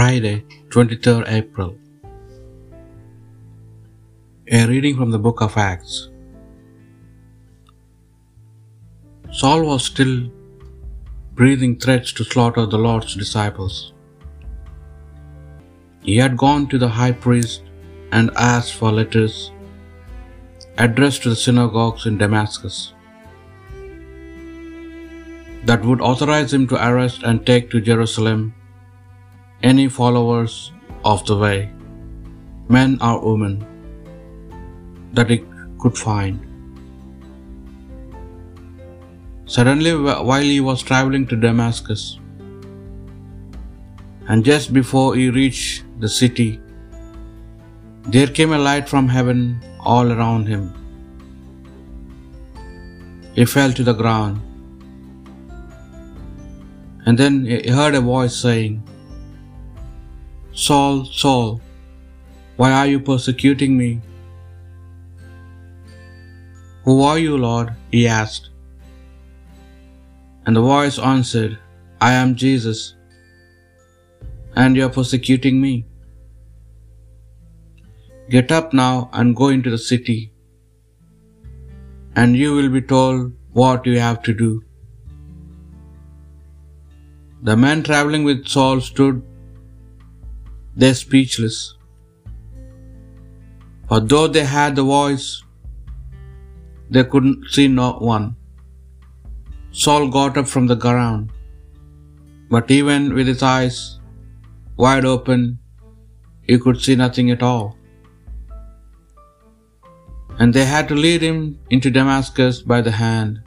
Friday, 23rd April. A reading from the book of Acts. Saul was still breathing threats to slaughter the Lord's disciples. He had gone to the high priest and asked for letters addressed to the synagogues in Damascus that would authorize him to arrest and take to Jerusalem any followers of the way, men or women, that he could find. Suddenly, while he was traveling to Damascus, and just before he reached the city, there came a light from heaven all around him. He fell to the ground, and then he heard a voice saying, Saul, Saul, why are you persecuting me? Who are you, Lord? he asked. And the voice answered, I am Jesus, and you are persecuting me. Get up now and go into the city, and you will be told what you have to do. The men traveling with Saul stood there speechless. For though they had the voice, they couldn't see no one. Saul got up from the ground, but even with his eyes wide open, he could see nothing at all. And they had to lead him into Damascus by the hand.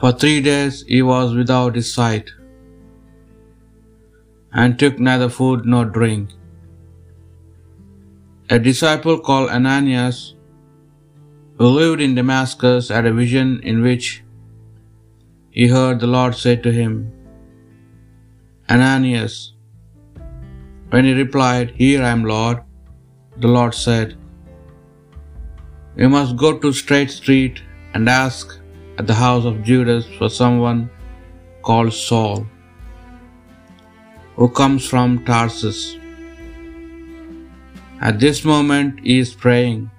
For three days he was without his sight, and took neither food nor drink. A disciple called Ananias, who lived in Damascus, had a vision in which he heard the Lord say to him, Ananias. When he replied, Here I am, Lord, the Lord said, You must go to Straight Street and ask at the house of Judas for someone called Saul, who comes from Tarsus. At this moment he is praying.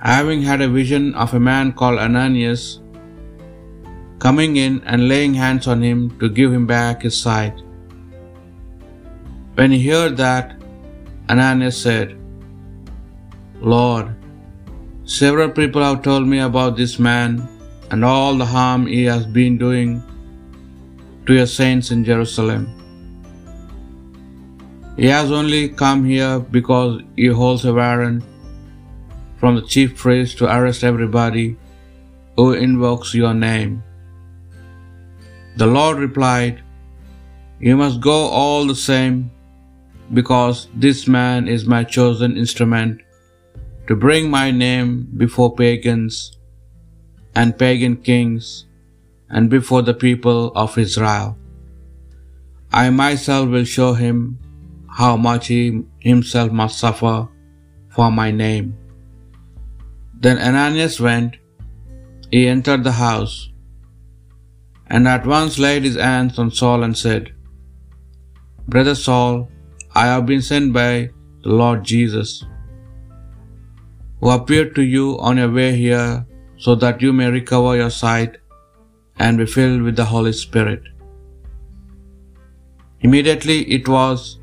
Having had a vision of a man called Ananias coming in and laying hands on him to give him back his sight. When he heard that, Ananias said, Lord, several people have told me about this man and all the harm he has been doing to your saints in Jerusalem. He has only come here because he holds a warrant from the chief priest to arrest everybody who invokes your name. The Lord replied, You must go all the same, because this man is my chosen instrument to bring my name before pagans and pagan kings and before the people of Israel. I myself will show him how much he himself must suffer for my name. Then Ananias went, he entered the house, and at once laid his hands on Saul and said, Brother Saul, I have been sent by the Lord Jesus, who appeared to you on your way here so that you may recover your sight and be filled with the Holy Spirit. Immediately it was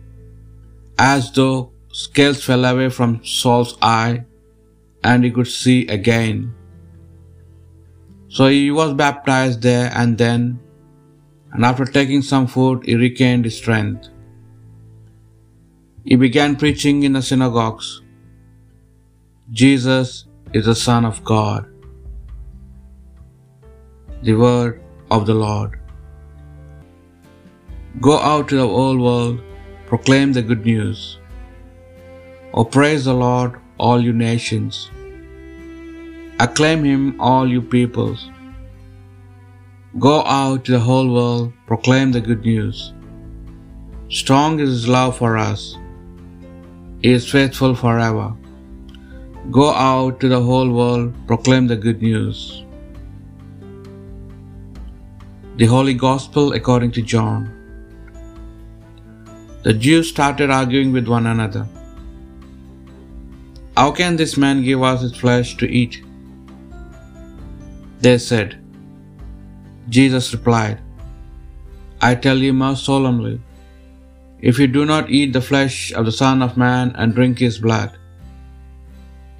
as though scales fell away from Saul's eye and he could see again. So he was baptized there and then, and after taking some food, he regained his strength. He began preaching in the synagogues Jesus is the Son of God. The word of the Lord. Go out to the whole world, proclaim the good news. Oh, praise the Lord, all you nations. Acclaim him, all you peoples. Go out to the whole world, proclaim the good news. Strong is his love for us, he is faithful forever. Go out to the whole world, proclaim the good news. The Holy Gospel according to John. The Jews started arguing with one another. How can this man give us his flesh to eat? They said. Jesus replied, I tell you most solemnly, if you do not eat the flesh of the Son of Man and drink his blood,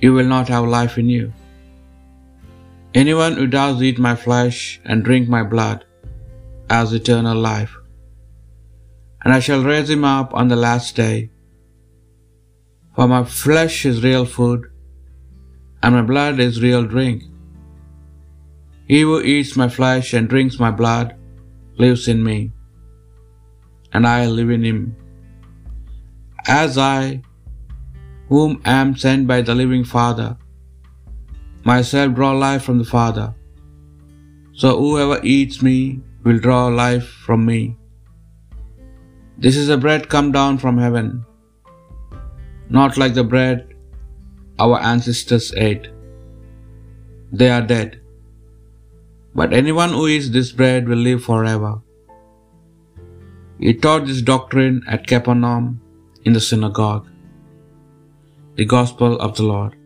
you will not have life in you. Anyone who does eat my flesh and drink my blood has eternal life, and I shall raise him up on the last day. For my flesh is real food, and my blood is real drink. He who eats my flesh and drinks my blood lives in me, and I live in him. As I, whom am sent by the living Father, myself draw life from the Father, so whoever eats me will draw life from me. This is the bread come down from heaven, not like the bread our ancestors ate. They are dead. But anyone who eats this bread will live forever. He taught this doctrine at Capernaum in the synagogue. The Gospel of the Lord.